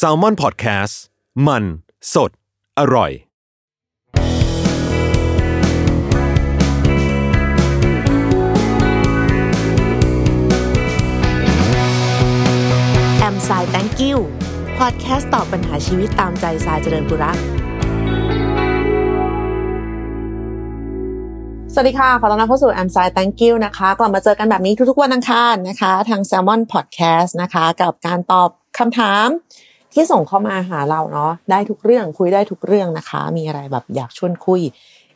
s a l ม o n PODCAST มัน สด อร่อย แอมสาย thank you พอดแคสต์ตอบปัญหาชีวิตตามใจสายเจริญบุรักสวัสดีค่ะ ขอต้อนรับเข้าสู่แอมสาย thank you นะคะ กลับมาเจอกันแบบนี้ทุกๆวันอังคารนะคะ ทาง Salmon Podcast นะคะ กับการตอบ คำถาม ที่ส่งเข้ามาหาเราเนาะได้ทุกเรื่องคุยได้ทุกเรื่องนะคะ มีอะไรแบบอยากชวนคุย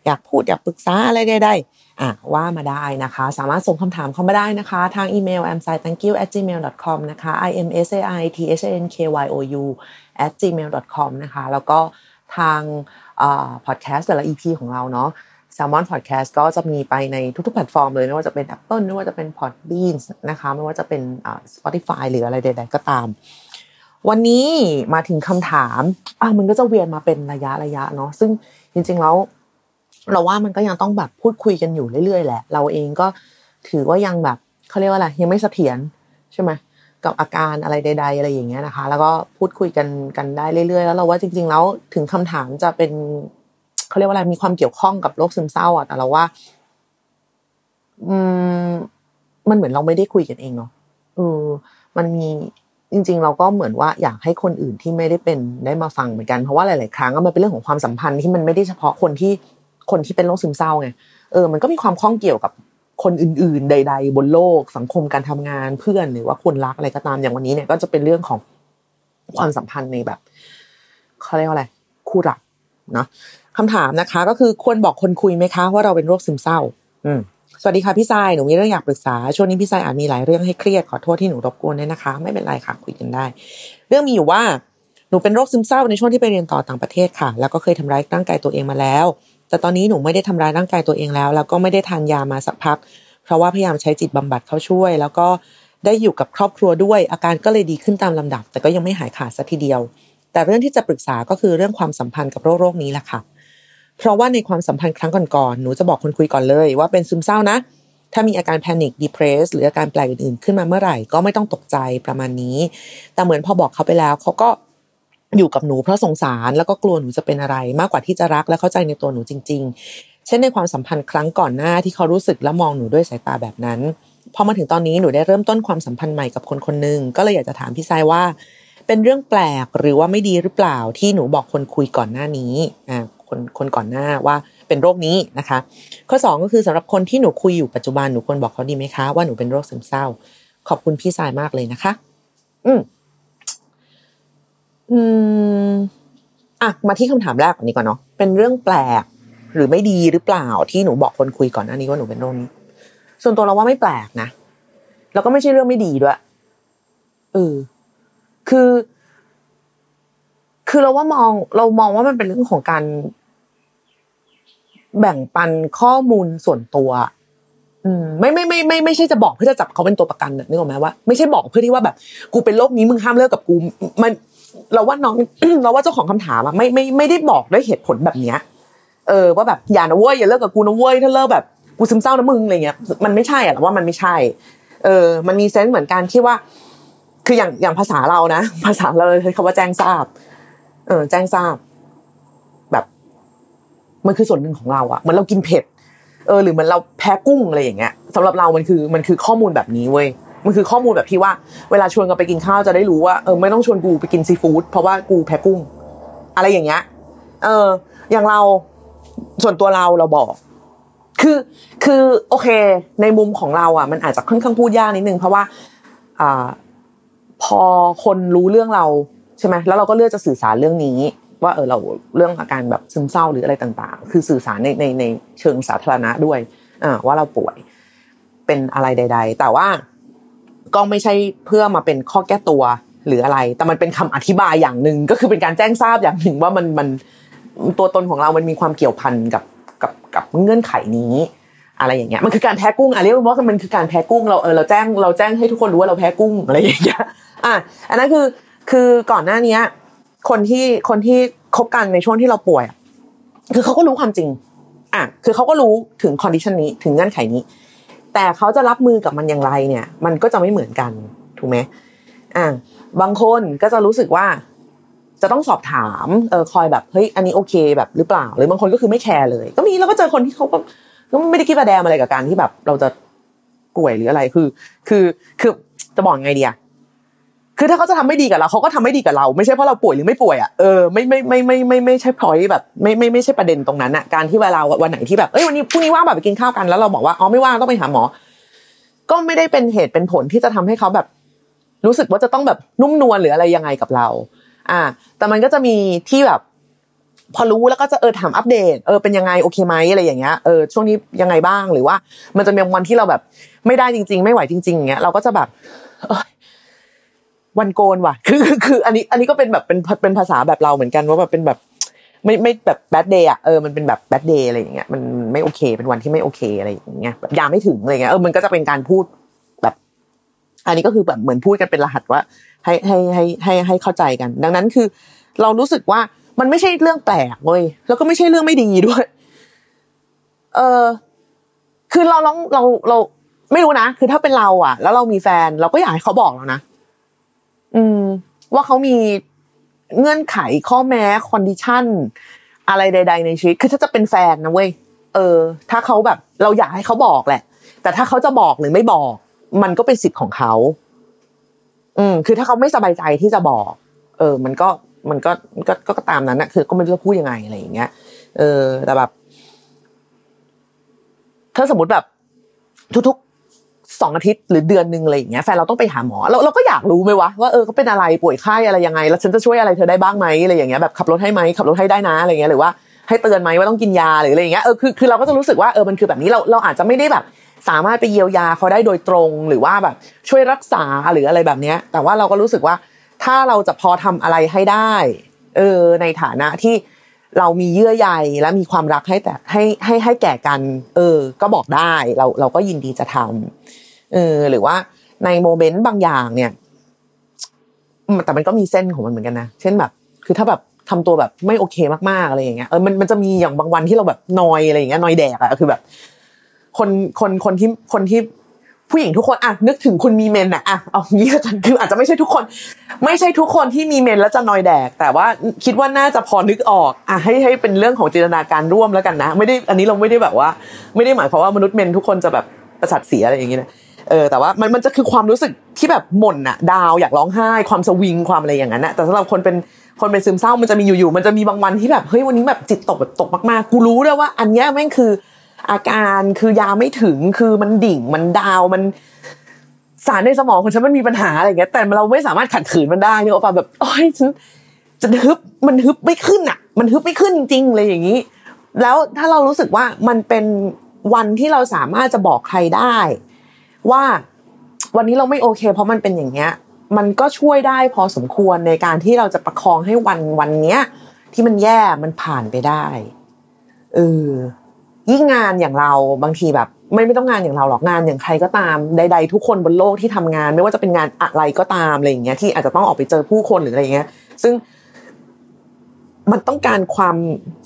อยากพูดอยากปรึกษาอะไรใดๆอะว่ามาได้นะคะ สามารถส่งคำถามเข้ามาได้นะคะ ทางอีเมล a m s i thank you at gmail com นะคะ i m s a i t h a n k y o u at gmail com นะคะ แล้วก็ทางพอดแคสต์แต่ละ EP ของเราเนาะ Salmon Podcast ก็จะมีไปในทุกๆแพลตฟอร์มเลย ไม่ว่าจะเป็น Apple ไม่ว่าจะเป็น Podbean นะคะ ไม่ว่าจะเป็น Spotify หรืออะไรใดๆก็ตาม วันนี้มาถึงคำถามอะมันก็จะเวียนมาเป็นระยะระยะเนาะซึ่งจริง ๆ แล้ว เราว่ามันก็ยังต้องแบบพูดคุยกันอยู่เรื่อยๆแหละ เราเองก็ถือว่ายังแบบเขาเรียกว่าอะไรยังไม่เสถียรใช่ไหมกับอาการอะไรใด ๆ อะไรอย่างเงี้ยนะคะ แล้วก็พูดคุยกันกันได้เรื่อยๆ แล้วเราว่าจริง ๆ แล้วถึงคำถามจะเป็นเขาเรียกว่าอะไรมีความเกี่ยวข้องกับโรคซึมเศร้าอะแต่เราว่า อืมมันเหมือนเราไม่ได้คุยกันเองเนาะเออมันมี จริง ๆ เราก็เหมือนว่าอยากให้คนอื่นที่ไม่ได้เป็นได้มาฟังเหมือนกันเพราะว่าหลาย ๆ ครั้งมันเป็นเรื่องของความสัมพันธ์ที่มันไม่ได้เฉพาะคนที่คนที่เป็นโรคซึมเศร้าไงเออมันก็มีความข้องเกี่ยวกับคนอื่น ๆ ใด ๆ บนโลกสังคมการทำงานเพื่อนหรือว่าคนรักอะไรก็ตามอย่างวันนี้เนี่ยก็จะเป็นเรื่องของความสัมพันธ์ในแบบเขาเรียกว่าอะไรคู่รักเนาะคำถามนะคะ ก็คือควรบอกคนคุยไหมคะ ว่าเราเป็นโรคซึมเศร้า อืม สวัสดีค่ะพี่ทรายหนูมีเรื่องอยากปรึกษา ช่วงนี้พี่ทรายอาจมีหลายเรื่องให้เครียดขอโทษที่หนูรบกวนด้วยนะคะ ไม่เป็นไรค่ะคุยกันได้ เรื่องมีอยู่ว่าหนูเป็นโรคซึมเศร้าในช่วงที่ไปเรียนต่อต่างประเทศค่ะ แล้วก็เคยทำร้ายร่างกายตัวเองมาแล้ว แต่ตอนนี้หนูไม่ได้ทำร้ายร่างกายตัวเองแล้ว แล้วก็ไม่ได้ทานยามาสักพัก เพราะว่าพยายามใช้จิตบำบัดเข้าช่วย แล้วก็ได้อยู่กับครอบครัวด้วย อาการก็เลยดีขึ้นตามลำดับ แต่ก็ยังไม่หายขาดสักทีเดียว แต่เรื่องที่จะปรึกษาก็คือเรื่องความสัมพันธ์กับโรคโรคนี้แหละค่ะ เพราะว่าในความสัมพันธ์ครั้งก่อนๆหนูจะบอกคนคุยก่อนเลย ว่าเป็นซึมเศร้านะ ถ้ามีอาการแพนิคดีเพรสหรืออาการแปลกอื่นๆ ขึ้นมาเมื่อไหร่ก็ไม่ต้องตกใจประมาณนี้ แต่เหมือนพอบอกเขาไปแล้วเขาก็อยู่กับหนูเพราะสงสารแล้วก็กลัวหนูจะเป็นอะไร มากกว่าที่จะรักและเข้าใจในตัวหนูจริง ๆ เช่นในความสัมพันธ์ครั้งก่อนหน้าที่เขารู้สึกและมองหนูด้วยสายตาแบบนั้นพอมาถึงตอนนี้หนูได้เริ่มต้นความสัมพันธ์ใหม่กับคนคนหนึ่งก็เลยอยากจะถามพี่ทรายว่า เป็นเรื่องแปลกหรือว่าไม่ดีหรือเปล่าที่หนูบอกคนคุยก่อนหน้านี้อ่า คนคนก่อนหน้าว่าเป็นโรคนี้นะคะ ข้อ 2 ก็คือสำหรับคนที่หนูคุยอยู่ปัจจุบันหนูควรบอกเขาดีไหมคะว่าหนูเป็นโรคซึมเศร้า ขอบคุณพี่สายมากเลยนะคะ อืมอืมอะมาที่คำถามแรกก่อนนี้ก่อนเนาะเป็นเรื่องแปลก หรือไม่ดีหรือเปล่าที่หนูบอกคนคุยก่อนหน้านี้ว่าหนูเป็นโรคนี้ส่วนตัวเราว่าไม่แปลกนะแล้วก็ไม่ใช่เรื่องไม่ดีด้วยเออคือ คือเราว่ามองเรามองว่ามันเป็นเรื่องของการ แบ่งปันข้อมูลส่วนตัวอืมไม่ไม่ไม่ไม่ไม่ใช่จะบอกเพื่อจะจับเขาเป็นตัวประกันนึกออกไหมว่าไม่ใช่บอกเพื่อที่ว่าแบบ กูเป็นโรคนี้มึงห้ามเลิกกับกู มัน เราว่าน้องเราว่าเจ้าของคำถามอะไม่ไม่ไม่ได้บอกด้วยเหตุผลแบบเนี้ย เออว่าแบบอย่านะเว้ยอย่าเลิกกับกูนะเว้ยถ้าเลิกแบบกูซึมเศร้านะมึงอะไรเงี้ยมันไม่ใช่อะเราว่ามันไม่ใช่ เออ มันมีเซนส์เหมือนกันที่ว่า คืออย่างอย่างภาษาเรานะภาษาเราเลยใช้คำว่าแจ้งทราบ เออ แจ้งทราบ มันคือส่วนหนึ่งของเราอะเหมือนเรากินเผ็ดเออหรือเหมือนเราแพ้กุ้งอะไรอย่างเงี้ยสำหรับเรามันคือมันคือข้อมูลแบบนี้เว้ยมันคือข้อมูลแบบที่ว่าเวลาชวนกันไปกินข้าวจะได้รู้ว่าเออไม่ต้องชวนกูไปกินซีฟู้ดเพราะว่ากูแพ้กุ้ง อะไรอย่างเงี้ยเออ อย่างเราส่วนตัวเราเราบอก คือคือโอเค ในมุมของเราอะ มันอาจจะค่อนข้างพูดยากนิดนึงเพราะว่าอ่าพอคนรู้เรื่องเราใช่ไหมแล้วเราก็เลือกจะสื่อสารเรื่องนี้ ว่าเออเราเรื่องอาการแบบซึมเศร้าหรืออะไรต่างๆ คือสื่อสารในในในเชิงสาธารณะด้วยอ่าว่าเราป่วยเป็นอะไรใด ๆ แต่ว่าก็ไม่ใช่เพื่อมาเป็นข้อแก้ตัวหรืออะไร แต่มันเป็นคำอธิบายอย่างหนึ่งก็คือเป็นการแจ้งทราบอย่างหนึ่งว่ามันมันตัวตนของเรามันมีความเกี่ยวพันกับกับกับเงื่อนไขนี้ อะไรอย่างเงี้ย มันคือการแพ้กุ้งอะเรียกว่ามันคือการแพ้กุ้งเราเออเราแจ้งเราแจ้งให้ทุกคนรู้ว่าเราแพ้กุ้งอะไรอย่างเงี้ย อะ อันนั้นคือคือก่อนหน้านี้ คนที่คนที่คบกันในช่วงที่เราป่วยคือเขาก็รู้ความจริง อะ คือเขาก็รู้ถึง condition นี้ถึงเงื่อนไขนี้ แต่เขาจะรับมือกับมันอย่างไรเนี่ย มันก็จะไม่เหมือนกันถูกไหมอะบางคนก็จะรู้สึกว่า จะต้องสอบถามเออคอยแบบเฮ้ยอันนี้โอเคแบบหรือเปล่า หรือบางคนก็คือไม่แคร์เลย ก็มีแล้วก็เจอคนที่เขาก็ก็ไม่ได้คิดประเด็มอะไรกับการที่แบบ เราจะป่วยหรืออะไรคือ คือคือจะบอกไงดีอะ คือถ้าเขาจะทำไม่ดีกับเราเขาก็ทำไม่ดีกับเรา ไม่ใช่เพราะเราป่วยหรือไม่ป่วยอะเออไม่ไม่ไม่ไม่ไม่ไม่ใช่พอยแบบไม่ไม่ไม่ใช่ประเด็นตรงนั้นอะการที่เวลาวันไหนที่แบบเอ้ยวันนี้พรุ่งนี้ว่างแบบไปกินข้าวกันแล้วเราบอกว่าอ๋อไม่ว่างต้องไปหาหมอ ก็ไม่ได้เป็นเหตุเป็นผลที่จะทำให้เขาแบบ รู้สึกว่าจะต้องแบบนุ่มนวลหรืออะไรยังไงกับเรา อ่า แต่มันก็จะมีที่แบบ พอรู้แล้วก็จะเออถามอัปเดตเออเป็นยังไงโอเคไหมอะไรอย่างเงี้ยเออช่วงนี้ยังไงบ้างหรือว่า มันจะมีวันที่เราแบบ ไม่ได้จริง ๆ ไม่ไหวจริงๆอย่างเงี้ยเราก็จะแบบ วันโกนว่ะ คือคืออันนี้อันนี้ก็เป็นแบบเป็นเป็นภาษาแบบเราเหมือนกันว่าแบบเป็นแบบไม่ไม่แบบแบดเดย์อะเออมันเป็นแบบแบดเดย์อะไรอย่างเงี้ยมันไม่โอเคเป็นวันที่ไม่โอเคอะไรอย่างเงี้ยแบบยาไม่ถึงอะไรเงี้ยเออมันก็จะเป็นการพูดแบบ อันนี้ก็คือแบบเหมือนพูดกันเป็นรหัสว่า ให้ให้ให้ให้ให้เข้าใจกัน ดังนั้นคือ เรารู้สึกว่ามันไม่ใช่เรื่องแปลกเว้ยแล้วก็ไม่ใช่เรื่องไม่ดีด้วย เออคือเราลองเราเราไม่รู้นะคือถ้าเป็นเราอะ แล้วเรามีแฟน เราก็อยากให้เขาบอกเรานะ อืม ว่าเขามีเงื่อนไขข้อแม้คอนดิชันอะไรใด ๆ ในชีวิต คือถ้าจะเป็นแฟนนะเว้ยเออ ถ้าเขาแบบ เราอยากให้เขาบอกแหละ แต่ถ้าเขาจะบอกหรือไม่บอก มันก็เป็นสิทธิ์ของเขา อืม คือถ้าเขาไม่สบายใจที่จะบอก เออ มันก็มันก็ก็ก็ตามนั้นนะคือ ก็ไม่รู้จะพูดยังไงอะไรอย่างเงี้ย เออ แต่แบบถ้าสมมติแบบทุก สองอาทิตย์หรือเดือนหนึ่งอะไรอย่างเงี้ยแฟนเราต้องไปหาหมอเราเราก็อยากรู้ไหมวะว่าเออเขาเป็นอะไรป่วยไข้อะไรยังไง แล้วฉันจะช่วยอะไรเธอได้บ้างไหมอะไรอย่างเงี้ยแบบขับรถให้ไหมขับรถให้ได้นะอะไรเงี้ยหรือว่าให้เตือนไหมว่าต้องกินยาหรืออะไรอย่างเงี้ยเออคือคือเราก็จะรู้สึกว่าเออมันคือแบบนี้เราเราอาจจะไม่ได้แบบ สามารถไปเยียวยาเขาได้โดยตรงหรือว่าแบบช่วยรักษาหรืออะไรแบบเนี้ย แต่ว่าเราก็รู้สึกว่าถ้าเราจะพอทำอะไรให้ได้เออในฐานะที่เรามีเยื่อใยและมีความรักให้แต่ให้ให้ให้แก่กัน เออ ก็บอกได้เราเราก็ยินดีจะทำ เออหรือว่าในโมเมนต์บางอย่างเนี่ยแต่มันก็มีเส้นของมันเหมือนกันนะเช่นแบบ คือถ้าแบบทำตัวแบบไม่โอเคมากๆอะไรอย่างเงี้ยเออมันมันจะมีอย่างบางวันที่เราแบบนอยอะไรอย่างเงี้ยนอยแดกอะคือแบบ คนคนคนที่คนที่ผู้หญิงทุกคนอะนึกถึงคุณมีเมนอะอะเอางี้กันคืออาจจะไม่ใช่ทุกคน ไม่ใช่ทุกคนที่มีเมนแล้วจะนอยแดก แต่ว่าคิดว่าน่าจะพอนึกออกอะให้ให้เป็นเรื่องของจินตนาการร่วมแล้วกันนะ ไม่ได้อันนี้เราไม่ได้แบบว่า ไม่ได้หมายความว่ามนุษย์เมนทุกคนจะแบบประสาทเสียอะไรอย่างเงี้ย เออแต่ว่ามันมันจะคือความรู้สึกที่แบบหม่นอะดาวอยากร้องไห้ ความสวิงความอะไรอย่างนั้นอะแต่สำหรับคนเป็นคนเป็นซึมเศร้ามันจะมีอยู่ๆมันจะมีบางวันที่แบบเฮ้ยวันนี้แบบจิตตกแบบตกมากๆ กูรู้ด้วยว่า อันนี้แม่งคือ อาการคือยาไม่ถึงคือมันดิ่งมันดาวมันสารในสมองของฉันมันมีปัญหาอะไรอย่างเงี้ย แต่เราไม่สามารถขัดขืนมันได้เนี่ยเอาแบบโอ้ยฉันจะฮึบมันฮึบไม่ขึ้นอะ มันฮึบไม่ขึ้นจริงเลยอย่างนี้ แล้วถ้าเรารู้สึกว่ามันเป็นวันที่เราสามารถจะบอกใครได้ ว่าวันนี้เราไม่โอเค เพราะมันเป็นอย่างเงี้ย มันก็ช่วยได้พอสมควรในการที่เราจะประคองให้วันวันเนี้ย ที่มันแย่มันผ่านไปได้เออยิ่งงานอย่างเราบางทีแบบ ไม่ไม่ต้องงานอย่างเราหรอกงานอย่างใครก็ตามใด ๆ ทุกคนบนโลกที่ทำงาน ไม่ว่าจะเป็นงานอะไรก็ตามอะไรอย่างเงี้ยที่อาจจะต้องออกไปเจอผู้คนหรืออะไรเงี้ย ซึ่งมันต้องการความ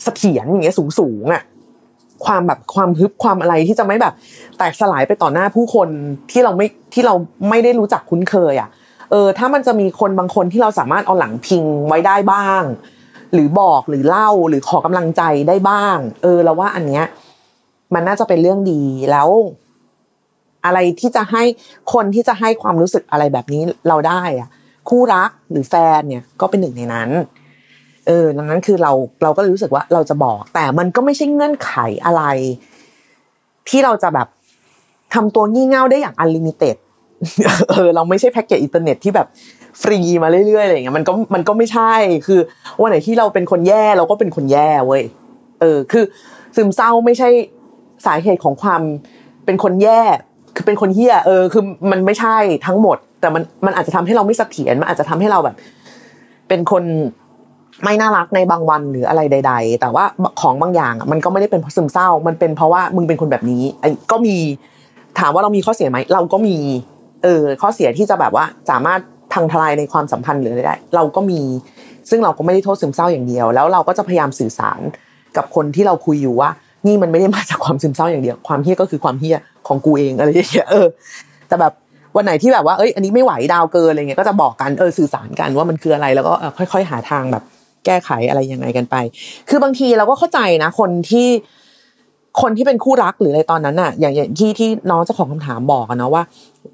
เสถียรอย่างเงี้ยสูงๆอะ ความแบบความฮึบความอะไรที่จะไม่แบบ แตกสลายไปต่อหน้าผู้คนที่เราไม่ที่เราไม่ได้รู้จักคุ้นเคยอะเออถ้ามันจะมีคนบางคนที่เราสามารถเอาหลังพิงไว้ได้บ้าง หรือบอกหรือเล่าหรือขอกำลังใจได้บ้าง เออเราว่าอันเนี้ยมันน่าจะเป็นเรื่องดีแล้ว อะไรที่จะให้คนที่จะให้ความรู้สึกอะไรแบบนี้เราได้อะคู่รักหรือแฟนเนี่ยก็เป็นหนึ่งในนั้น เออดังนั้นคือเราเราก็รู้สึกว่าเราจะบอก แต่มันก็ไม่ใช่เงื่อนไขอะไร ที่เราจะแบบทำตัวงี่เง่าได้อย่าง unlimited เออเราไม่ใช่แพ็กเกจอินเทอร์เน็ตที่แบบฟรีมาเรื่อยๆอะไรอย่างเงี้ยมันก็มันก็ไม่ใช่คือวันไหนที่เราเป็นคนแย่เราก็เป็นคนแย่เว้ยเออ คือ ซึมเศร้าไม่ใช่สาเหตุของความเป็นคนแย่ คือเป็นคนเฮี้ยเออคือมันไม่ใช่ทั้งหมด แต่มันมันอาจจะทำให้เราไม่เสถียรมันอาจจะทำให้เราแบบ เป็นคน ไม่น่ารักในบางวันหรืออะไรใด ๆ แต่ว่าของบางอย่างมันก็ไม่ได้เป็นเพราะซึมเศร้า มันเป็นเพราะว่ามึงเป็นคนแบบนี้ไอ้ก็มีถามว่าเรามีข้อเสียไหมเราก็มีเออข้อเสียที่จะแบบว่าสามารถพังทลายในความสัมพันธ์หรืออะไรได้ เราก็มี ซึ่งเราก็ไม่ได้โทษซึมเศร้าอย่างเดียว แล้วเราก็จะพยายามสื่อสารกับคนที่เราคุยอยู่ว่า นี่มันไม่ได้มาจากความซึมเศร้าอย่างเดียว ความเฮี้ยก็คือความเฮี้ยของกูเองอะไรอย่างเงี้ยเออ แต่แบบวันไหนที่แบบว่าเอ้ยอันนี้ไม่ไหวดาวเกินอะไรเงี้ยก็จะบอกกันเออสื่อสารกันว่ามันคืออะไรแล้วก็ค่อย ๆ หาทางแบบ แก้ไขอะไรยังไงกันไป คือบางทีเราก็เข้าใจนะ คนที่คนที่เป็นคู่รักหรืออะไรตอนนั้นน่ะ อย่างที่ที่น้องเจ้าของคำถามบอกนะว่า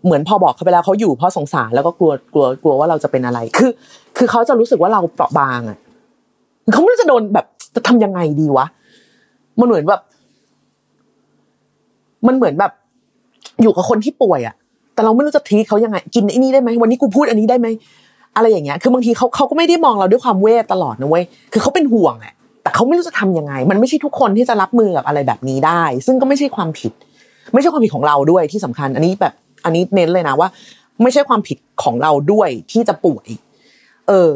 เหมือนพอบอกเขาไปแล้วเขาอยู่เพราะสงสารแล้วก็กลัวกลัวกลัวว่าเราจะเป็นอะไร คือ คือเขาจะรู้สึกว่าเราเปราะบางอะเขาไม่รู้จะโดนแบบจะทำยังไงดีวะมันเหมือนแบบ มันเหมือนแบบ อยู่กับคนที่ป่วยอะ แต่เราไม่รู้จะทีเขายังไง กินไอ้นี่ได้ไหมวันนี้กูพูดอันนี้ได้ไหม อะไรอย่างเงี้ย คือบางทีเขาเขาก็ไม่ได้มองเราด้วยความเวทตลอดนะเว้ย คือเขาเป็นห่วงแหละแต่เขาไม่รู้จะทำยังไง มันไม่ใช่ทุกคนที่จะรับมือกับอะไรแบบนี้ได้ ซึ่งก็ไม่ใช่ความผิด ไม่ใช่ความผิดของเราด้วยที่สำคัญ อันนี้แบบ อันนี้เน้นเลยนะว่า ไม่ใช่ความผิดของเราด้วยที่จะป่วย เออ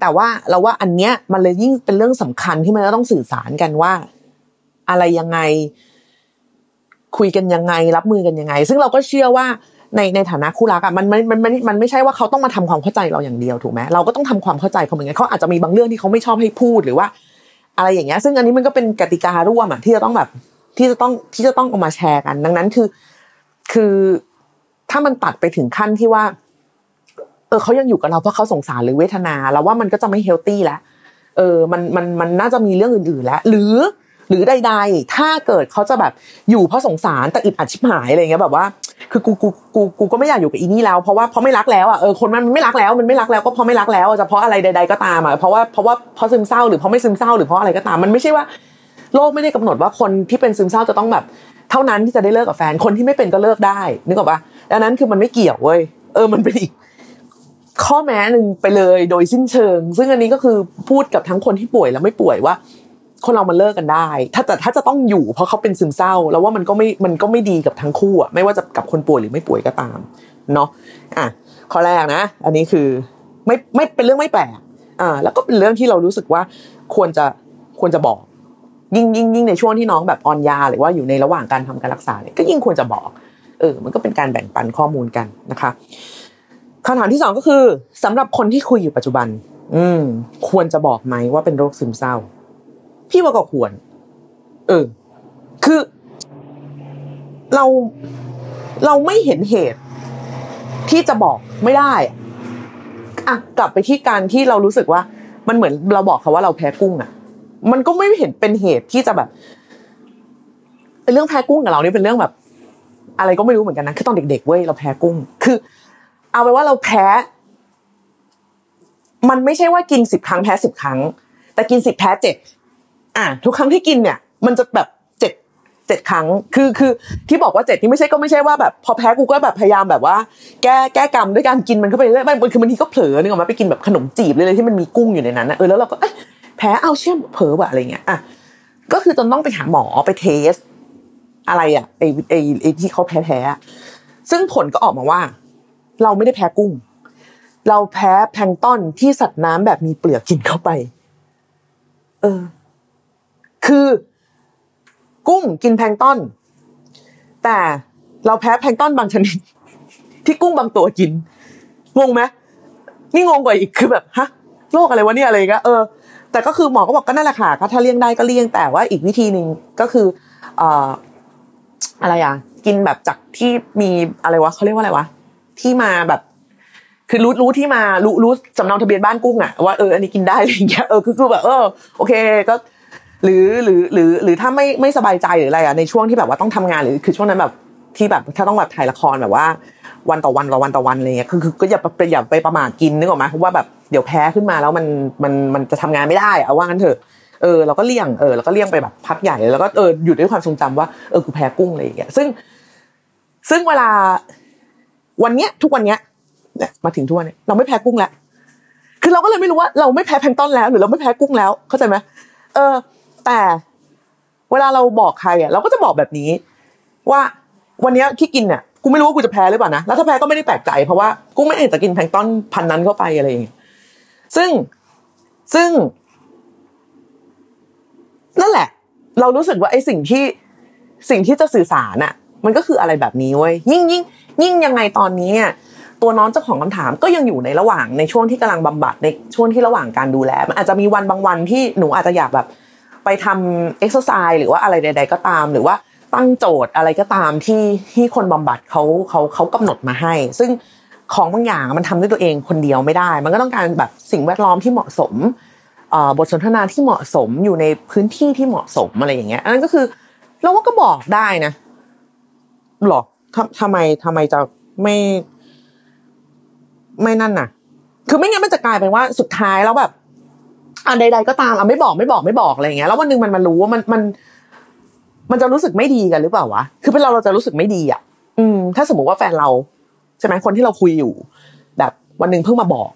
แต่ว่าเราว่าอันเนี้ยมันเลยยิ่งเป็นเรื่องสำคัญที่มันต้องสื่อสารกันว่า อะไรยังไง คุยกันยังไง รับมือกันยังไง ซึ่งเราก็เชื่อว่า ในในฐานะคู่รักอะมันมันมันมันมันไม่ใช่ว่าเขาต้องมาทำความเข้าใจเราอย่างเดียวถูกไหมเราก็ต้องทำความเข้าใจเขาเหมือนกันเขาอาจจะมีบางเรื่องที่เขาไม่ชอบให้พูดหรือว่า อะไรอย่างเงี้ย ซึ่งอันนี้มันก็เป็นกติการ่วมอะที่จะต้องแบบที่จะต้องที่จะต้องเอามาแชร์กัน ดังนั้นคือ คือถ้ามันตัดไปถึงขั้นที่ว่า เออเขายังอยู่กับเราเพราะเขาสงสารหรือเวทนาเราว่ามันก็จะไม่เฮลตี้แล้วเออมันมันมันน่าจะมีเรื่องอื่นๆแล้วหรือ หรือใด ๆ ถ้าเกิดเขาจะแบบอยู่เพราะสงสารแต่อึดอัดชิบหายอะไรเงี้ยแบบว่า คือกูกูกูกูก็ไม่อยากอยู่กับอีนี่แล้วเพราะว่าเพราะไม่รักแล้วอะเออคนมันไม่รักแล้วมันไม่รักแล้วก็เพราะไม่รักแล้วจะเพราะอะไรใด ๆก็ตามอะเพราะว่าเพราะว่าเพราะซึมเศร้าหรือเพราะไม่ซึมเศร้าหรือเพราะอะไรก็ตาม มันไม่ใช่ว่า โลกไม่ได้กำหนดว่าคนที่เป็นซึมเศร้าจะต้องแบบ เท่านั้นที่จะได้เลิกกับแฟนคนที่ไม่เป็นก็เลิกได้นึกออกปะดังนั้นคือมันไม่เกี่ยวเว้ยเออมันเป็นอีกข้อแม้หนึ่งไปเลยโดยสิ้นเชิง ซึ่งอันนี้ก็คือพูดกับทั้งคนที่ป่วยและไม่ป่วยว่า คนเรามันเลิกกันได้ ถ้าแต่ถ้าจะต้องอยู่เพราะเขาเป็นซึมเศร้า แล้วว่ามันก็ไม่มันก็ไม่ดีกับทั้งคู่อะไม่ว่าจะกับคนป่วยหรือไม่ป่วยก็ตามเนาะอะข้อแรกนะ อันนี้คือไม่ไม่เป็นเรื่องไม่แปลกอ่าแล้วก็เป็นเรื่องที่เรารู้สึกว่าควรจะควรจะบอก ยิ่งยิ่งยิ่งในช่วงที่น้องแบบออนยา หรือว่าอยู่ในระหว่างการทำการรักษาเนี่ยก็ยิ่งควรจะบอกเออมันก็เป็นการแบ่งปันข้อมูลกันนะคะคำถามที่สองก็คือสำหรับคนที่คุยอยู่ปัจจุบัน อืมควรจะบอกไหมว่าเป็นโรคซึมเศร้า พี่ว่าก็ควร เออ คือเราเราไม่เห็นเหตุ ที่จะบอกไม่ได้อะกลับไปที่การที่เรารู้สึกว่า มันเหมือนเราบอกเขาว่าเราแพ้กุ้งอะมันก็ไม่เห็นเป็นเหตุที่จะแบบเรื่องแพ้กุ้งกับเรานี่เป็นเรื่องแบบ อะไรก็ไม่รู้เหมือนกันนะคือตอนเด็กๆเว้ยเราแพ้กุ้ง คือ เอาไปว่าเราแพ้ มันไม่ใช่ว่ากินสิบครั้งแพ้สิบครั้ง แต่กินสิบแพ้เจ็ด อะทุกครั้งที่กินเนี่ย มันจะแบบเจ็ดเจ็ดครั้ง คือคือที่บอกว่าเจ็ดนี่ไม่ใช่ก็ไม่ใช่ว่าแบบพอแพ้กูก็แบบพยายามแบบว่า แก้แก้กรรมด้วยการกินมันเข้าไปเรื่อยไม่คือบางทีก็เผลอนึกออกมาไปกินแบบขนมจีบเลยเลยที่มันมีกุ้งอยู่ในนั้นนะเออแล้วเราก็แพ้เอาเชื่อมเผลอว่ะอะไรเงี้ยอะก็คือจนต้องไปหาหมอไปเทส อะไรอะไอไอไอที่เขาแพ้แพ้ซึ่งผลก็ออกมาว่า เราไม่ได้แพ้กุ้ง เราแพ้แพลงต้นที่สัตว์น้ำแบบมีเปลือกกินเข้าไป เออ คือ กุ้งกินแพลงต้นแต่เราแพ้แพลงต้นบางชนิด ที่กุ้งบางตัวกิน งงไหมนี่งงกว่าอีกคือแบบฮะโรคอะไรวะเนี่ยอะไรเงี้ยเออ แต่ก็คือหมอก็บอกก็นั่นแหละค่ะก็ถ้าเลี่ยงได้ก็เลี่ยงแต่ว่าอีกวิธีหนึ่งก็คือ เอ่ออะไรอะ กินแบบจากที่มีอะไรวะเขาเรียกว่าอะไรวะที่มาแบบคือรู้รู้ที่มารู้รู้สำเนาทะเบียนบ้านกุ้งอะว่าเอออันนี้กินได้อะไรอย่างเงี้ยเออคือคือแบบเออโอเค ก็ หรือหรือหรือหรือถ้าไม่ไม่สบายใจหรืออะไรอะในช่วงที่แบบว่าต้องทำงานหรือคือช่วงนั้นแบบที่แบบถ้าต้องแบบถ่ายละครแบบว่า วันต่อวันต่อวันต่อวันอะไรเงี้ยคือคือก็อย่าไปอย่าไปประมาทกินนึกออกไหมเพราะว่าแบบเดี๋ยวแพ้ขึ้นมาแล้วมันมันมันจะทำงานไม่ได้เอาว่างั้นเถอะเออเราก็เลี่ยงเออเราก็เลี่ยงไปแบบพักใหญ่แล้วก็เอออยู่ด้วยความทรงจำว่าเออกูแพ้กุ้งอะไรอย่างเงี้ยซึ่ง ซึ่งเวลาวันเนี้ย ทุกวันเนี้ยเนี่ยมาถึงทุกวันเนี้ยเราไม่แพ้กุ้งแล้วคือเราก็เลยไม่รู้ว่าเราไม่แพ้แพลงต้นแล้ว หรือเราไม่แพ้กุ้งแล้วเข้าใจไหมเออ แต่เวลาเราบอกใครอะเราก็จะบอกแบบนี้ ว่าวันนี้ที่กินเนี่ยกูไม่รู้ว่ากูจะแพ้หรือเปล่านะแล้วถ้าแพ้ก็ไม่ได้แปลกใจเพราะว่ากูไม่เอกจะกินแพลงต้นพันนั้นเข้าไปอะไรอย่างเงี้ยซึ่งซึ่ง นั่นแหละ เรารู้สึกว่าไอ้สิ่งที่สิ่งที่จะสื่อสารอะมันก็คืออะไรแบบนี้เว้ยยิ่งยิ่งยิ่งยังไงตอนนี้ตัวน้องเจ้าของคำถามก็ยังอยู่ในระหว่างในช่วงที่กำลังบำบัดในช่วงที่ระหว่างการดูแลมันอาจจะมีวันบางวันที่หนูอาจจะอยากแบบ ไปทำเอ็กซ์ไซส์หรือว่าอะไรใด ๆ ก็ตาม หรือว่าตั้งโจทย์อะไรก็ตามที่ที่คนบำบัดเขาเขาเขากำหนดมาให้ ซึ่งของบางอย่างมันทำด้วยตัวเองคนเดียวไม่ได้ มันก็ต้องการแบบสิ่งแวดล้อมที่เหมาะสมบทสนทนาที่เหมาะสมอยู่ในพื้นที่ที่เหมาะสมอะไรอย่างเงี้ยอันนั้นก็คือเราว่าก็บอกได้นะหรอทำทำไมทำไมจะไม่ ไม่นั่นน่ะ คือไม่งั้นมันจะกลายเป็นว่าสุดท้ายแล้วแบบ อันใด ๆ ก็ตามอะไม่บอกไม่บอกไม่บอกอะไรเงี้ยแล้ววันหนึ่งมันมารู้ว่ามันมันมันจะรู้สึกไม่ดีกันหรือเปล่าวะ คือเป็นเราเราจะรู้สึกไม่ดีอะ อืม ถ้าสมมติว่าแฟนเราใช่ไหมคนที่เราคุยอยู่ แบบวันหนึ่งเพิ่งมาบอก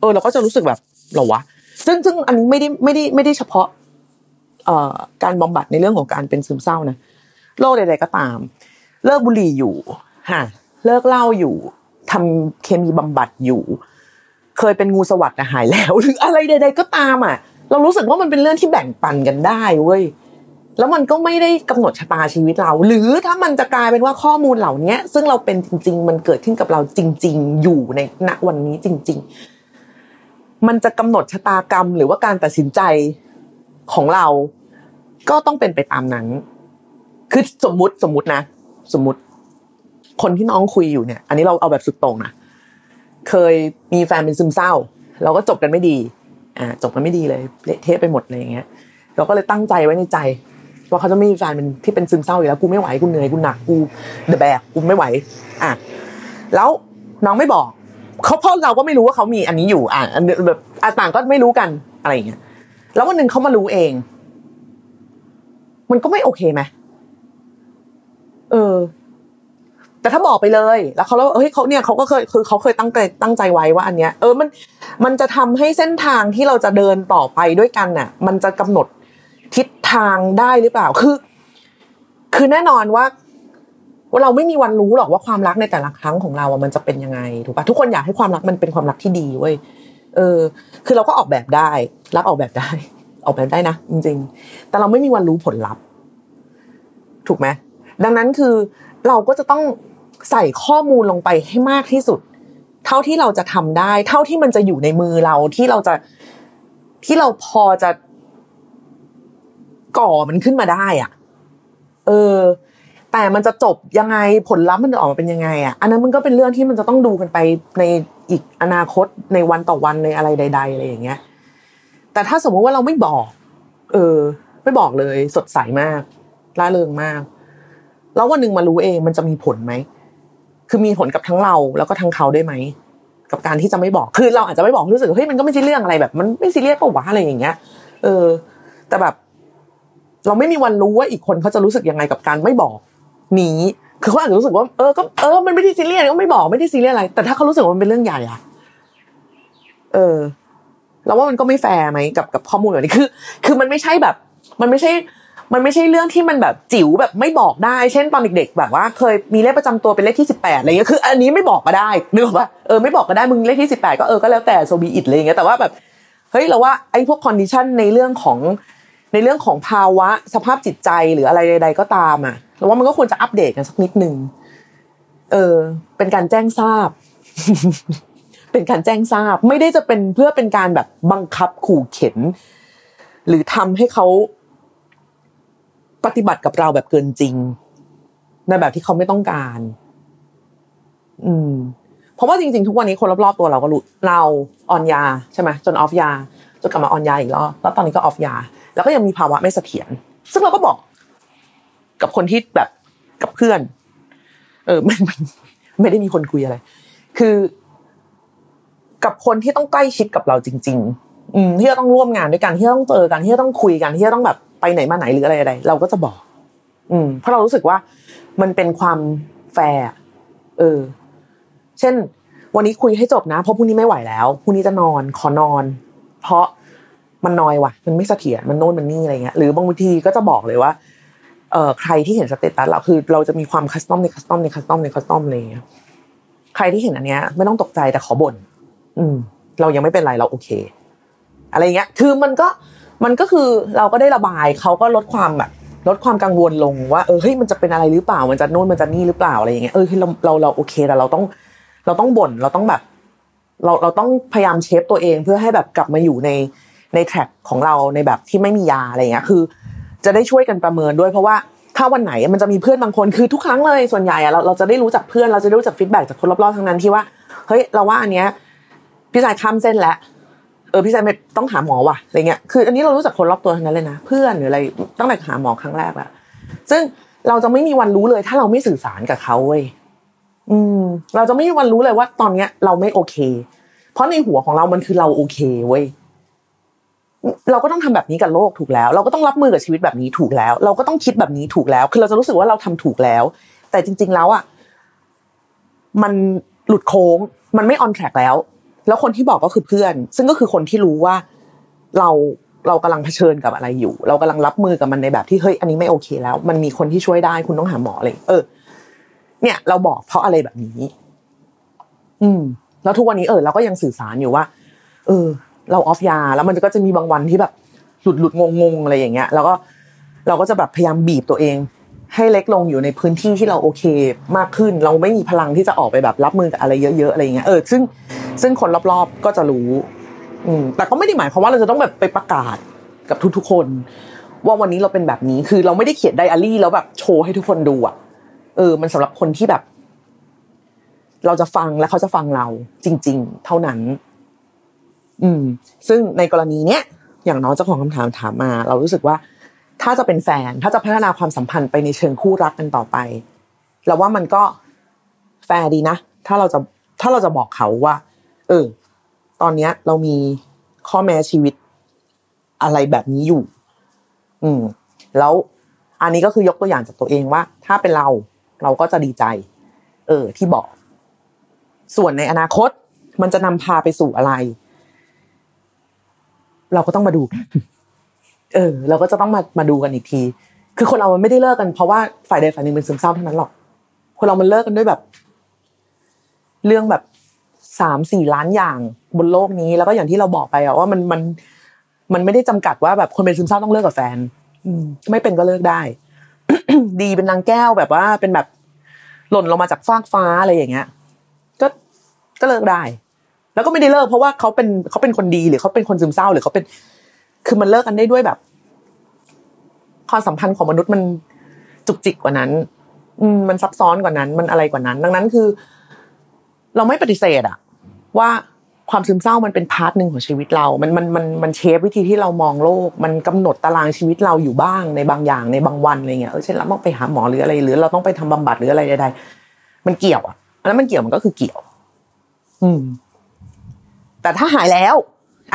เออ เราก็จะรู้สึกแบบหรอวะ ซึ่งซึ่งอันนี้ไม่ได้ไม่ได้ไม่ได้เฉพาะ เอ่อการบำบัดในเรื่องของการเป็นซึมเศร้านะโรคใด ๆ ก็ตาม เลิกบุหรี่อยู่ฮะเลิกเหล้าอยู่ทำเคมีบำบัดอยู่ เคยเป็นงูสวัสด์หายแล้วหรืออะไรใด ๆ ก็ตามอะ เรารู้สึกว่ามันเป็นเรื่องที่แบ่งปันกันได้เว้ยแล้วมันก็ไม่ได้กำหนดชะตาชีวิตเรา หรือถ้ามันจะกลายเป็นว่าข้อมูลเหล่านี้ซึ่งเราเป็นจริง ๆ มันเกิดขึ้นกับเราจริง ๆ อยู่ในณวันนี้จริง ๆ มันจะกำหนดชะตากรรม หรือว่าการตัดสินใจของเรา ก็ต้องเป็นไปตามนั้น คือสมมุติสมมุตินะ สมมุติ คนที่น้องคุยอยู่เนี่ย อันนี้เราเอาแบบสุดตรงนะ เคยมีแฟนเป็นซึมเศร้า เราก็จบกันไม่ดีอ่าจบกันไม่ดีเลยเละเทะไปหมดอะไรอย่างเงี้ย เราก็เลยตั้งใจไว้ในใจ ว่าเขาจะไม่มีแฟนเป็นที่เป็นซึมเศร้าอยู่แล้วกูไม่ไหวกูเหนื่อยกูหนักกูเดอะแบกกูไม่ไหวอะแล้วน้องไม่บอกเขาเพราะเราก็ไม่รู้ว่าเขามีอันนี้อยู่ อะแบบต่างก็ไม่รู้กันอะไรอย่างเงี้ยแล้ววันหนึ่งเขามารู้เอง มันก็ไม่โอเคไหมเออ แต่ถ้าบอกไปเลย แล้วเขาแล้วเฮ้ยเขาเนี่ยเขาก็เคยคือเขาเคยตั้งใจตั้งใจไว้ว่าอันเนี้ยเออมันมันจะทำให้เส้นทางที่เราจะเดินต่อไปด้วยกันน่ะ มันจะกำหนดทิศทางได้หรือเปล่าคือ คือแน่นอนว่าว่าเราไม่มีวันรู้หรอกว่าความรักในแต่ละครั้งของเราอะมันจะเป็นยังไงถูกปะทุกคนอยากให้ความรักมันเป็นความรักที่ดีเว้ยเออ คือเราก็ออกแบบได้ รักออกแบบได้ ออกแบบได้นะจริง ๆ แต่เราไม่มีวันรู้ผลลัพธ์ ถูกไหมดังนั้นคือเราก็จะต้อง ใส่ข้อมูลลงไปให้มากที่สุด เท่าที่เราจะทำได้ เท่าที่มันจะอยู่ในมือเราที่เราจะที่เราพอจะก่อมันขึ้นมาได้อะเออ แต่มันจะจบยังไงผลลัพธ์มันจะออกมาเป็นยังไงอะอันนั้นมันก็เป็นเรื่องที่มันจะต้องดูกันไปในอีกอนาคตในวันต่อวันในอะไรใด ๆ อะไรอย่างเงี้ย แต่ถ้าสมมติว่าเราไม่บอก เออ ไม่บอกเลย สดใสมากร่าเริงมาก แล้ววันหนึ่งมารู้เองมันจะมีผลไหม คือมีผลกับทั้งเราแล้วก็ทั้งเขาได้ไหมกับการที่จะไม่บอกคือเราอาจจะไม่บอกรู้สึกเฮ้ยมันก็ไม่ใช่เรื่องอะไรแบบ มันไม่ซีเรียสป่าวะอะไรอย่างเงี้ย เออ แต่แบบ เราไม่มีวันรู้ว่าอีกคนเขาจะรู้สึกยังไงกับการไม่บอก นี้ คือเขาอาจจะรู้สึกว่าเออก็เออมันไม่ได้ซีเรียสก็ไม่บอกไม่ได้ซีเรียสอะไร แต่ถ้าเขารู้สึกว่ามันเป็นเรื่องใหญ่อะเออเราว่ามันก็ไม่แฟร์ไหมกับกับข้อมูลแบบนี้คือ คือมันไม่ใช่แบบ มันไม่ใช่ มันไม่ใช่เรื่องที่มันแบบจิ๋วแบบไม่บอกได้ เช่นตอนเด็ก ๆ แบบว่าเคยมีเลขประจำตัวเป็นเลขที่สิบแปดอะไรเงี้ยคือ อันนี้ไม่บอกก็ได้นึกว่าเออไม่บอกก็ได้มึงเลขที่สิบแปดก็เออก็แล้วแต่ so be it อะไรเงี้ยแต่ว่าแบบเฮ้ยเราว่าไอ้พวก condition ในเรื่องของในเรื่องของภาวะสภาพจิตใจหรืออะไรใด ๆ ก็ตามอะเราว่ามันก็ควรจะอัปเดตกันสักนิดนึงเออ เป็นการแจ้งทราบ เป็นการแจ้งทราบ ไม่ได้จะเป็นเพื่อเป็นการแบบบังคับขู่เข็ญ หรือทำให้เขา ปฏิบัติกับเราแบบเกินจริง ในแบบที่เขาไม่ต้องการ อืม เพราะว่าจริงๆ ทุกวันนี้คนรอบๆตัวเราก็รู้เราออนยาใช่ไหมจนออฟยาจนกลับมาออนยาอีกรอบแล้วตอนนี้ก็ออฟยา แล้วก็ยังมีภาวะไม่เสถียรซึ่งเราก็บอก กับคนที่แบบกับเพื่อน เออมันไม่ได้มีคนคุยอะไร คือ กับคนที่ต้องใกล้ชิดกับเราจริง ๆ อืมที่จะต้องร่วมงานด้วยกันที่จะต้องเจอกันที่จะต้องคุยกันที่จะต้องแบบ ไปไหนมาไหนหรืออะไรอะไรเราก็จะบอก อืม เพราะเรารู้สึกว่ามันเป็นความแฟร์เออ เช่น วันนี้คุยให้จบนะเพราะพรุ่งนี้ไม่ไหวแล้วพรุ่งนี้จะนอนขอนอน เพราะมันน้อยว่ะ มันไม่เสถียรมันโน่นมันนี่อะไรเงี้ยหรือบางทีก็จะบอกเลยว่าเอ่อใครที่เห็น status เราคือ เราจะมีความ custom ใน custom ใน custom ใน custom อะไรอย่างเงี้ยใครที่เห็นอันเนี้ย ไม่ต้องตกใจแต่ขอบ่นอืม เรายังไม่เป็นไรเราโอเค อะไรเงี้ย คือมันก็ มันก็คือเราก็ได้ระบายเขาก็ลดความแบบลดความกังวลลงว่าเออเฮ้ยมันจะเป็นอะไรหรือเปล่า มันจะโน่นมันจะนี่หรือเปล่าอะไรอย่างเงี้ยเออเราเราเราโอเคแต่เราต้อง เราต้องบ่นเราต้องแบบ เราเราต้องพยายามเชฟตัวเองเพื่อให้แบบกลับมาอยู่ในในแทร็กของเราในแบบที่ไม่มียาอะไรเงี้ยคือ จะได้ช่วยกันประเมินด้วยเพราะว่าถ้าวันไหนมันจะมีเพื่อนบางคนคือทุกครั้งเลยส่วนใหญ่อะเราเราจะได้รู้จากเพื่อนเราจะได้รู้จากฟีดแบ็จากคนรอบๆทั้งนั้นที่ว่าเฮ้ยเราว่าอันเนี้ยพี่สายข้ามเส้นแล้ว เออพี่สายไม่ต้องหาหมอว่ะอะไรเงี้ยคือ อันนี้เรารู้จักคนรอบตัวทั้งนั้นเลยนะ เพื่อนหรืออะไรตั้งแต่หาหมอครั้งแรกละซึ่งเราจะไม่มีวันรู้เลย ถ้าเราไม่สื่อสารกับเขาเว้ยอืม เราจะไม่มีวันรู้เลยว่าตอนเนี้ย เราไม่โอเค เพราะในหัวของเรามันคือเราโอเคเว้ยเราก็ต้องทำแบบนี้กับโลกถูกแล้ว เราก็ต้องรับมือกับชีวิตแบบนี้ถูกแล้ว เราก็ต้องคิดแบบนี้ถูกแล้ว คือเราจะรู้สึกว่าเราทำถูกแล้ว แต่จริง ๆ แล้วอะมันหลุดโค้ง มันไม่ออนแทร็กแล้ว แล้วคนที่บอกก็คือเพื่อน ซึ่งก็คือคนที่รู้ว่าเราเรากำลังเผชิญกับอะไรอยู่ เรากำลังรับมือกับมันในแบบที่เฮ้ยอันนี้ไม่โอเคแล้ว มันมีคนที่ช่วยได้คุณต้องหาหมอเลยเออ เนี่ย เราบอกเพราะอะไรแบบนี้ อืม แล้วทุกวันนี้เออเราก็ยังสื่อสารอยู่ว่า เออ เราออฟยา แล้วมันก็จะมีบางวันที่แบบหลุดหลุดงงงอะไรอย่างเงี้ย แล้วก็เราก็จะแบบพยายามบีบตัวเอง ให้เล็กลงอยู่ในพื้นที่ที่เราโอเคมากขึ้น เราไม่มีพลังที่จะออกไปแบบรับมือกับอะไรเยอะๆอะไรอย่างเงี้ยเออซึ่งซึ่งคนรอบๆก็จะรู้ อืมแต่ก็ไม่ได้หมายความว่าเราจะต้องแบบไปประกาศกับทุกๆคน ว่าวันนี้เราเป็นแบบนี้คือเราไม่ได้เขียนไดอารี่แล้วแบบโชว์ให้ทุกคนดูอะเออ มันสำหรับคนที่แบบ เราจะฟังและเขาจะฟังเรา จริง ๆ เท่านั้น อืม ซึ่งในกรณีเนี้ยอย่างน้องเจ้าของคำถามถามมา เรารู้สึกว่า ถ้าจะเป็นแฟนถ้าจะพัฒนาความสัมพันธ์ไปในเชิงคู่รักกันต่อไปเราว่ามันก็แฟร์ดีนะ ถ้าเราจะถ้าเราจะบอกเขาว่า เออ ตอนเนี้ย เรามีข้อแม้ชีวิตอะไรแบบนี้อยู่ อืม แล้วอันนี้ก็คือยกตัวอย่างจากตัวเองว่า ถ้าเป็นเรา เราก็จะดีใจ เออ ที่บอก ส่วนในอนาคต มันจะนำพาไปสู่อะไร เราก็ต้องมาดู เออเราก็จะต้องมามาดูกันอีกที คือคนเรามันไม่ได้เลิกกันเพราะว่าฝ่ายใดฝ่ายหนึ่งเป็นซึมเศร้าเท่านั้นหรอก คนเรามันเลิกกันด้วยแบบ เรื่องแบบสามสี่ล้านอย่างบนโลกนี้ แล้วก็อย่างที่เราบอกไปอะว่ามันมันมันไม่ได้จำกัดว่าแบบคนเป็นซึมเศร้าต้องเลิกกับแฟนอไม่เป็นก็เลิกได้ ดีเป็นนางแก้วแบบว่าเป็นแบบหล่นลงมาจากฟากฟ้าอะไรอย่างเงี้ย ก็ก็เลิกได้ แล้วก็ไม่ได้เลิกเพราะว่าเขาเป็นเขาเป็นคนดีหรือเขาเป็นคนซึมเศร้าหรือเขาเป็น คือมันเลิกกันได้ด้วยแบบความสัมพันธ์ของมนุษย์มันจุกจิกกว่านั้น อืมมันซับซ้อนกว่านั้น มันอะไรกว่านั้น ดังนั้นคือ เราไม่ปฏิเสธอะว่าความซึมเศร้ามันเป็น part หนึ่งของชีวิตเรา มันมันมันมัน shape วิธีที่เรามองโลก มันกำหนดตารางชีวิตเราอยู่บ้างในบางอย่างในบางวันอะไรเงี้ย เออเช่นเราต้องไปหาหมอหรืออะไร หรือเราต้องไปทำบำบัดหรืออะไรใดๆ มันเกี่ยวอะแล้วมันเกี่ยวมันก็คือเกี่ยว อืม แต่ถ้าหายแล้ว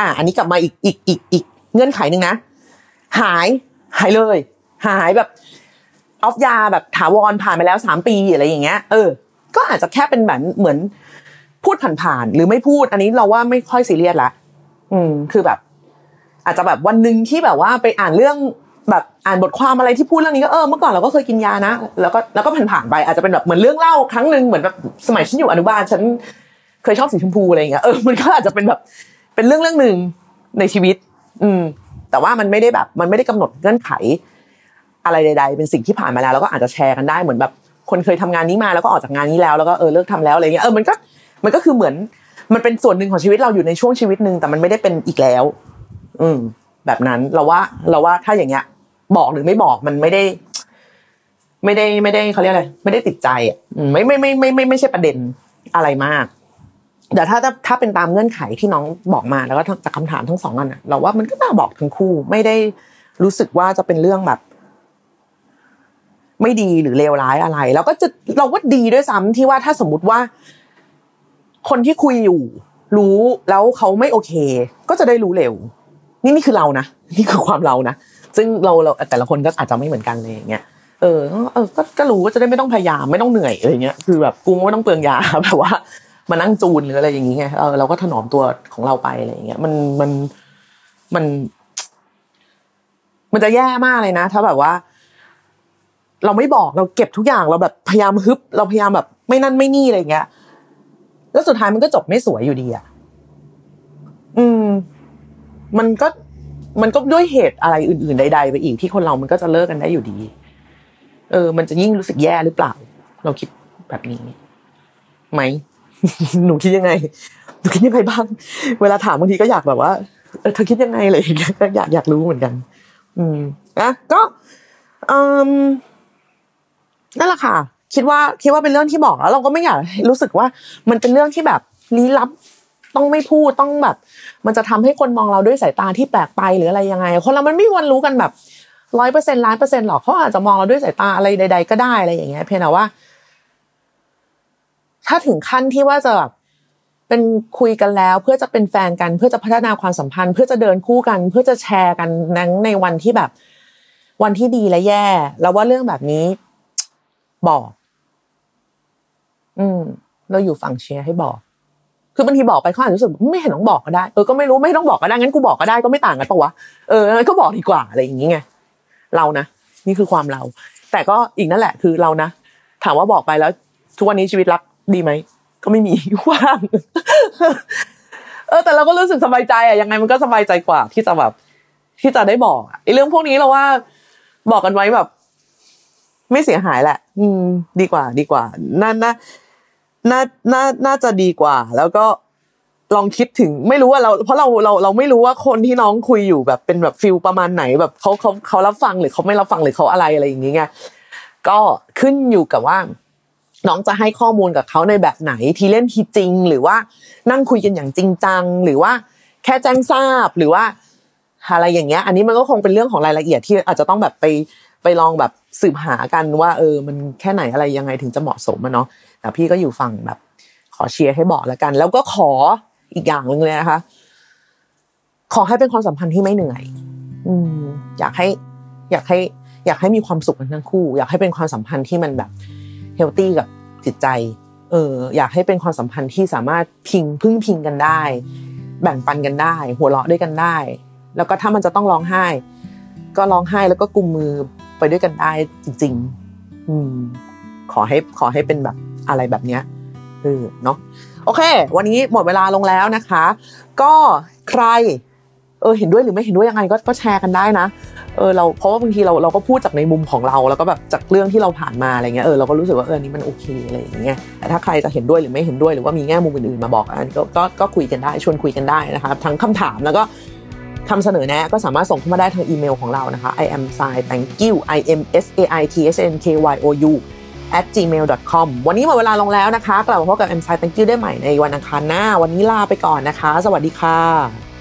อะอันนี้กลับมาอีกอีกอีกอีก เงื่อนไขหนึ่งนะ หายหายเลย หายแบบออฟยาแบบถาวรผ่านไปแล้วสามปีอะไรอย่างเงี้ย เออ ก็อาจจะแค่เป็นแบบเหมือนพูดผ่านๆหรือไม่พูด อันนี้เราว่าไม่ค่อยซีเรียสละอืม คือแบบ อาจจะแบบวันหนึ่งที่แบบว่าไปอ่านเรื่องแบบอ่านบทความอะไรที่พูดเรื่องนี้ก็เออเมื่อก่อนเราก็เคยกินยานะแล้วก็แล้วก็ผ่านๆไป อาจจะเป็นแบบเหมือนเรื่องเล่าครั้งหนึ่งเหมือนแบบสมัยฉันอยู่อนุบาลฉันเคยชอบสีชมพูอะไรเงี้ยเออมันก็อาจจะเป็นแบบเป็นเรื่องเรื่องหนึ่งในชีวิต อืม แต่ว่ามันไม่ได้แบบ มันไม่ได้กำหนดเงื่อนไข อะไรใด ๆ เป็นสิ่งที่ผ่านมาแล้ว แล้วก็อาจจะแชร์กันได้เหมือนแบบ คนเคยทำงานนี้มาแล้วก็ออกจากงานนี้แล้วแล้วก็เออเลิกทำแล้วอะไรเงี้ยเออมันก็มันก็คือเหมือน มันเป็นส่วนหนึ่งของชีวิตเราอยู่ในช่วงชีวิตหนึ่งแต่มันไม่ได้เป็นอีกแล้ว อืม แบบนั้นเราว่าเราว่าถ้าอย่างเงี้ย บอกหรือไม่บอกมันไม่ได้ ไม่ได้ไม่ได้เขาเรียกอะไรไม่ได้ติดใจอะไม่ไม่ไม่ไม่ไม่ไม่ใช่ประเด็นอะไรมาก แต่ถ้าถ้าถ้าเป็นตามเงื่อนไขที่น้องบอกมาแล้วก็จากคำถามทั้งสองอันอะเราว่ามันก็น่าบอกทั้งคู่ไม่ได้รู้สึกว่าจะเป็นเรื่องแบบ ไม่ดีหรือเลวร้ายอะไร แล้วก็จะเราว่าดีด้วยซ้ำที่ว่าถ้าสมมุติว่า คนที่คุยอยู่ รู้แล้วเขาไม่โอเค ก็จะได้รู้เร็ว นี่นี่คือเรานะนี่คือความเรานะซึ่งเราเราแต่ละคนก็อาจจะไม่เหมือนกันเลยอย่างเงี้ยเออเออก็ก็รู้ว่าจะได้ไม่ต้องพยายามไม่ต้องเหนื่อยอะไรเงี้ยคือแบบกูไม่ต้องเปลืองยาแบบว่า มานั่งจูนหรืออะไรอย่างเงี้ยเออเราก็ถนอมตัวของเราไปอะไรอย่างเงี้ย มันมันมัน มันจะแย่มากเลยนะ ถ้าแบบว่า เราไม่บอกเราเก็บทุกอย่างเราแบบพยายามฮึบ เราพยายามแบบ ไม่นั่นไม่นี่อะไรเงี้ยแล้วสุดท้ายมันก็จบไม่สวยอยู่ดีอะอืม มันก็มันก็ด้วยเหตุอะไรอื่น ๆ ใด ๆ ไปอีกที่คนเรามันก็จะเลิกกันได้อยู่ดี เออ มันจะยิ่งรู้สึกแย่หรือเปล่า เราคิดแบบนี้ไหม หนูคิดยังไงหนูคิดยังไงบ้าง เวลาถามบางทีก็อยากแบบว่าเออเธอคิดยังไงอะไรอย่างเลยอยากอยากรู้เหมือนกัน อืมอะก็อืมนั่นแหละค่ะ คิดว่าคิดว่าเป็นเรื่องที่บอกแล้วเราก็ไม่อยากรู้สึกว่า มันเป็นเรื่องที่แบบลี้ลับต้องไม่พูดต้องแบบ มันจะทำให้คนมองเราด้วยสายตาที่แปลกไปหรืออะไรยังไง คนเรามันไม่วันรู้กันแบบร้อยเปอร์เซ็นล้านเปอร์เซ็นหรอกเขาอาจจะมองเราด้วยสายตาอะไรใด ๆ ก็ได้อะไรอย่างเงี้ย เพียงแต่ว่า ถ้าถึงขั้นที่ว่าจะแบบเป็นคุยกันแล้ว เพื่อจะเป็นแฟนกัน เพื่อจะพัฒนาความสัมพันธ์ เพื่อจะเดินคู่กัน เพื่อจะแชร์กันนั้นในวันที่แบบ วันที่ดีและแย่ แล้วว่าเรื่องแบบนี้บอก อืม เราอยู่ฝั่งเชียร์ให้บอก คือบางทีบอกไปเขาอาจจะรู้สึกไม่เห็นต้องบอกก็ได้ เออ ก็ไม่รู้ไม่ต้องบอกก็ได้ งั้นกูบอกก็ได้ ก็ไม่ต่างกันปะวะ เอองั้นก็บอกดีกว่าอะไรอย่างงี้ไง เรานะ นี่คือความเรา แต่ก็อีกนั่นแหละ คือเรานะ ถามว่าบอกไปแล้ว ทุกวันนี้ชีวิตรัก ดีไหมก็ไม่มีว่างเออแต่เราก็รู้สึกสบายใจอะยังไงมันก็สบายใจกว่า ที่จะแบบที่จะได้บอกอะไอ้เรื่องพวกนี้เราว่าบอกกันไว้แบบ ไม่เสียหายแหละ อืม ดีกว่า ดีกว่าน่าน่าน่าน่าน่าจะดีกว่า แล้วก็ลองคิดถึงไม่รู้ว่าเรา เพราะเราเราเราไม่รู้ว่าคนที่น้องคุยอยู่แบบเป็นแบบฟิลประมาณไหน แบบเขาเขาเขารับฟังหรือเขาไม่รับฟังหรือเขาอะไรอะไรอย่างเงี้ยก็ขึ้นอยู่กับว่า น้องจะให้ข้อมูลกับเขาในแบบไหนทีเล่นทีจริง หรือว่านั่งคุยกันอย่างจริงจัง หรือว่าแค่แจ้งทราบหรือว่าอะไรอย่างเงี้ย อันนี้มันก็คงเป็นเรื่องของรายละเอียดที่อาจจะต้องแบบไปไปลองแบบสืบหากันว่า เออ มันแค่ไหนอะไรยังไงถึงจะเหมาะสมอะเนาะแต่พี่ก็อยู่ฝั่งแบบ ขอเชียร์ให้บอกแล้วกัน แล้วก็ขออีกอย่างหนึ่งเลยนะคะ ขอให้เป็นความสัมพันธ์ที่ไม่เหนื่อย อืม อยากให้ อยากให้ อยากให้มีความสุขกันทั้งคู่ อยากให้เป็นความสัมพันธ์ที่มันแบบ เฮลตี้กับจิตใจ เอออยากให้เป็นความสัมพันธ์ที่สามารถพิงพึ่งพิงกันได้ แบ่งปันกันได้ หัวเราะด้วยกันได้ แล้วก็ถ้ามันจะต้องร้องไห้ ก็ร้องไห้แล้วก็กุมมือไปด้วยกันได้จริง ๆ อืม ขอให้ขอให้เป็นแบบอะไรแบบเนี้ยเออเนาะโอเค วันนี้หมดเวลาลงแล้วนะคะ ก็ใคร เออเห็นด้วยหรือไม่เห็นด้วยยังไงก็ก็แชร์กันได้นะ เออเราเพราะว่าบางทีเราเราก็พูดจากในมุมของเรา แล้วก็แบบจากเรื่องที่เราผ่านมาอะไรเงี้ยเออเราก็รู้สึกว่าเออนี้มันโอเคอะไรอย่างเงี้ยแต่ถ้าใครจะเห็นด้วยหรือไม่เห็นด้วยหรือว่ามีแง่มุมอื่นๆมาบอกอันก็ก็ก็คุยกันได้ชวนคุยกันได้นะคะทั้งคำถามแล้วก็คำเสนอแนะก็สามารถส่งเข้ามาได้ทางอีเมลของเรานะคะ i am sai thank you i m s a i t h n k y o u at gmail.com วันนี้หมดเวลาลงแล้วนะคะ กลับมาพบกับ m s i thank you ได้ใหม่ในวันอังคารหน้า วันนี้ลาไปก่อนนะคะ สวัสดีค่ะ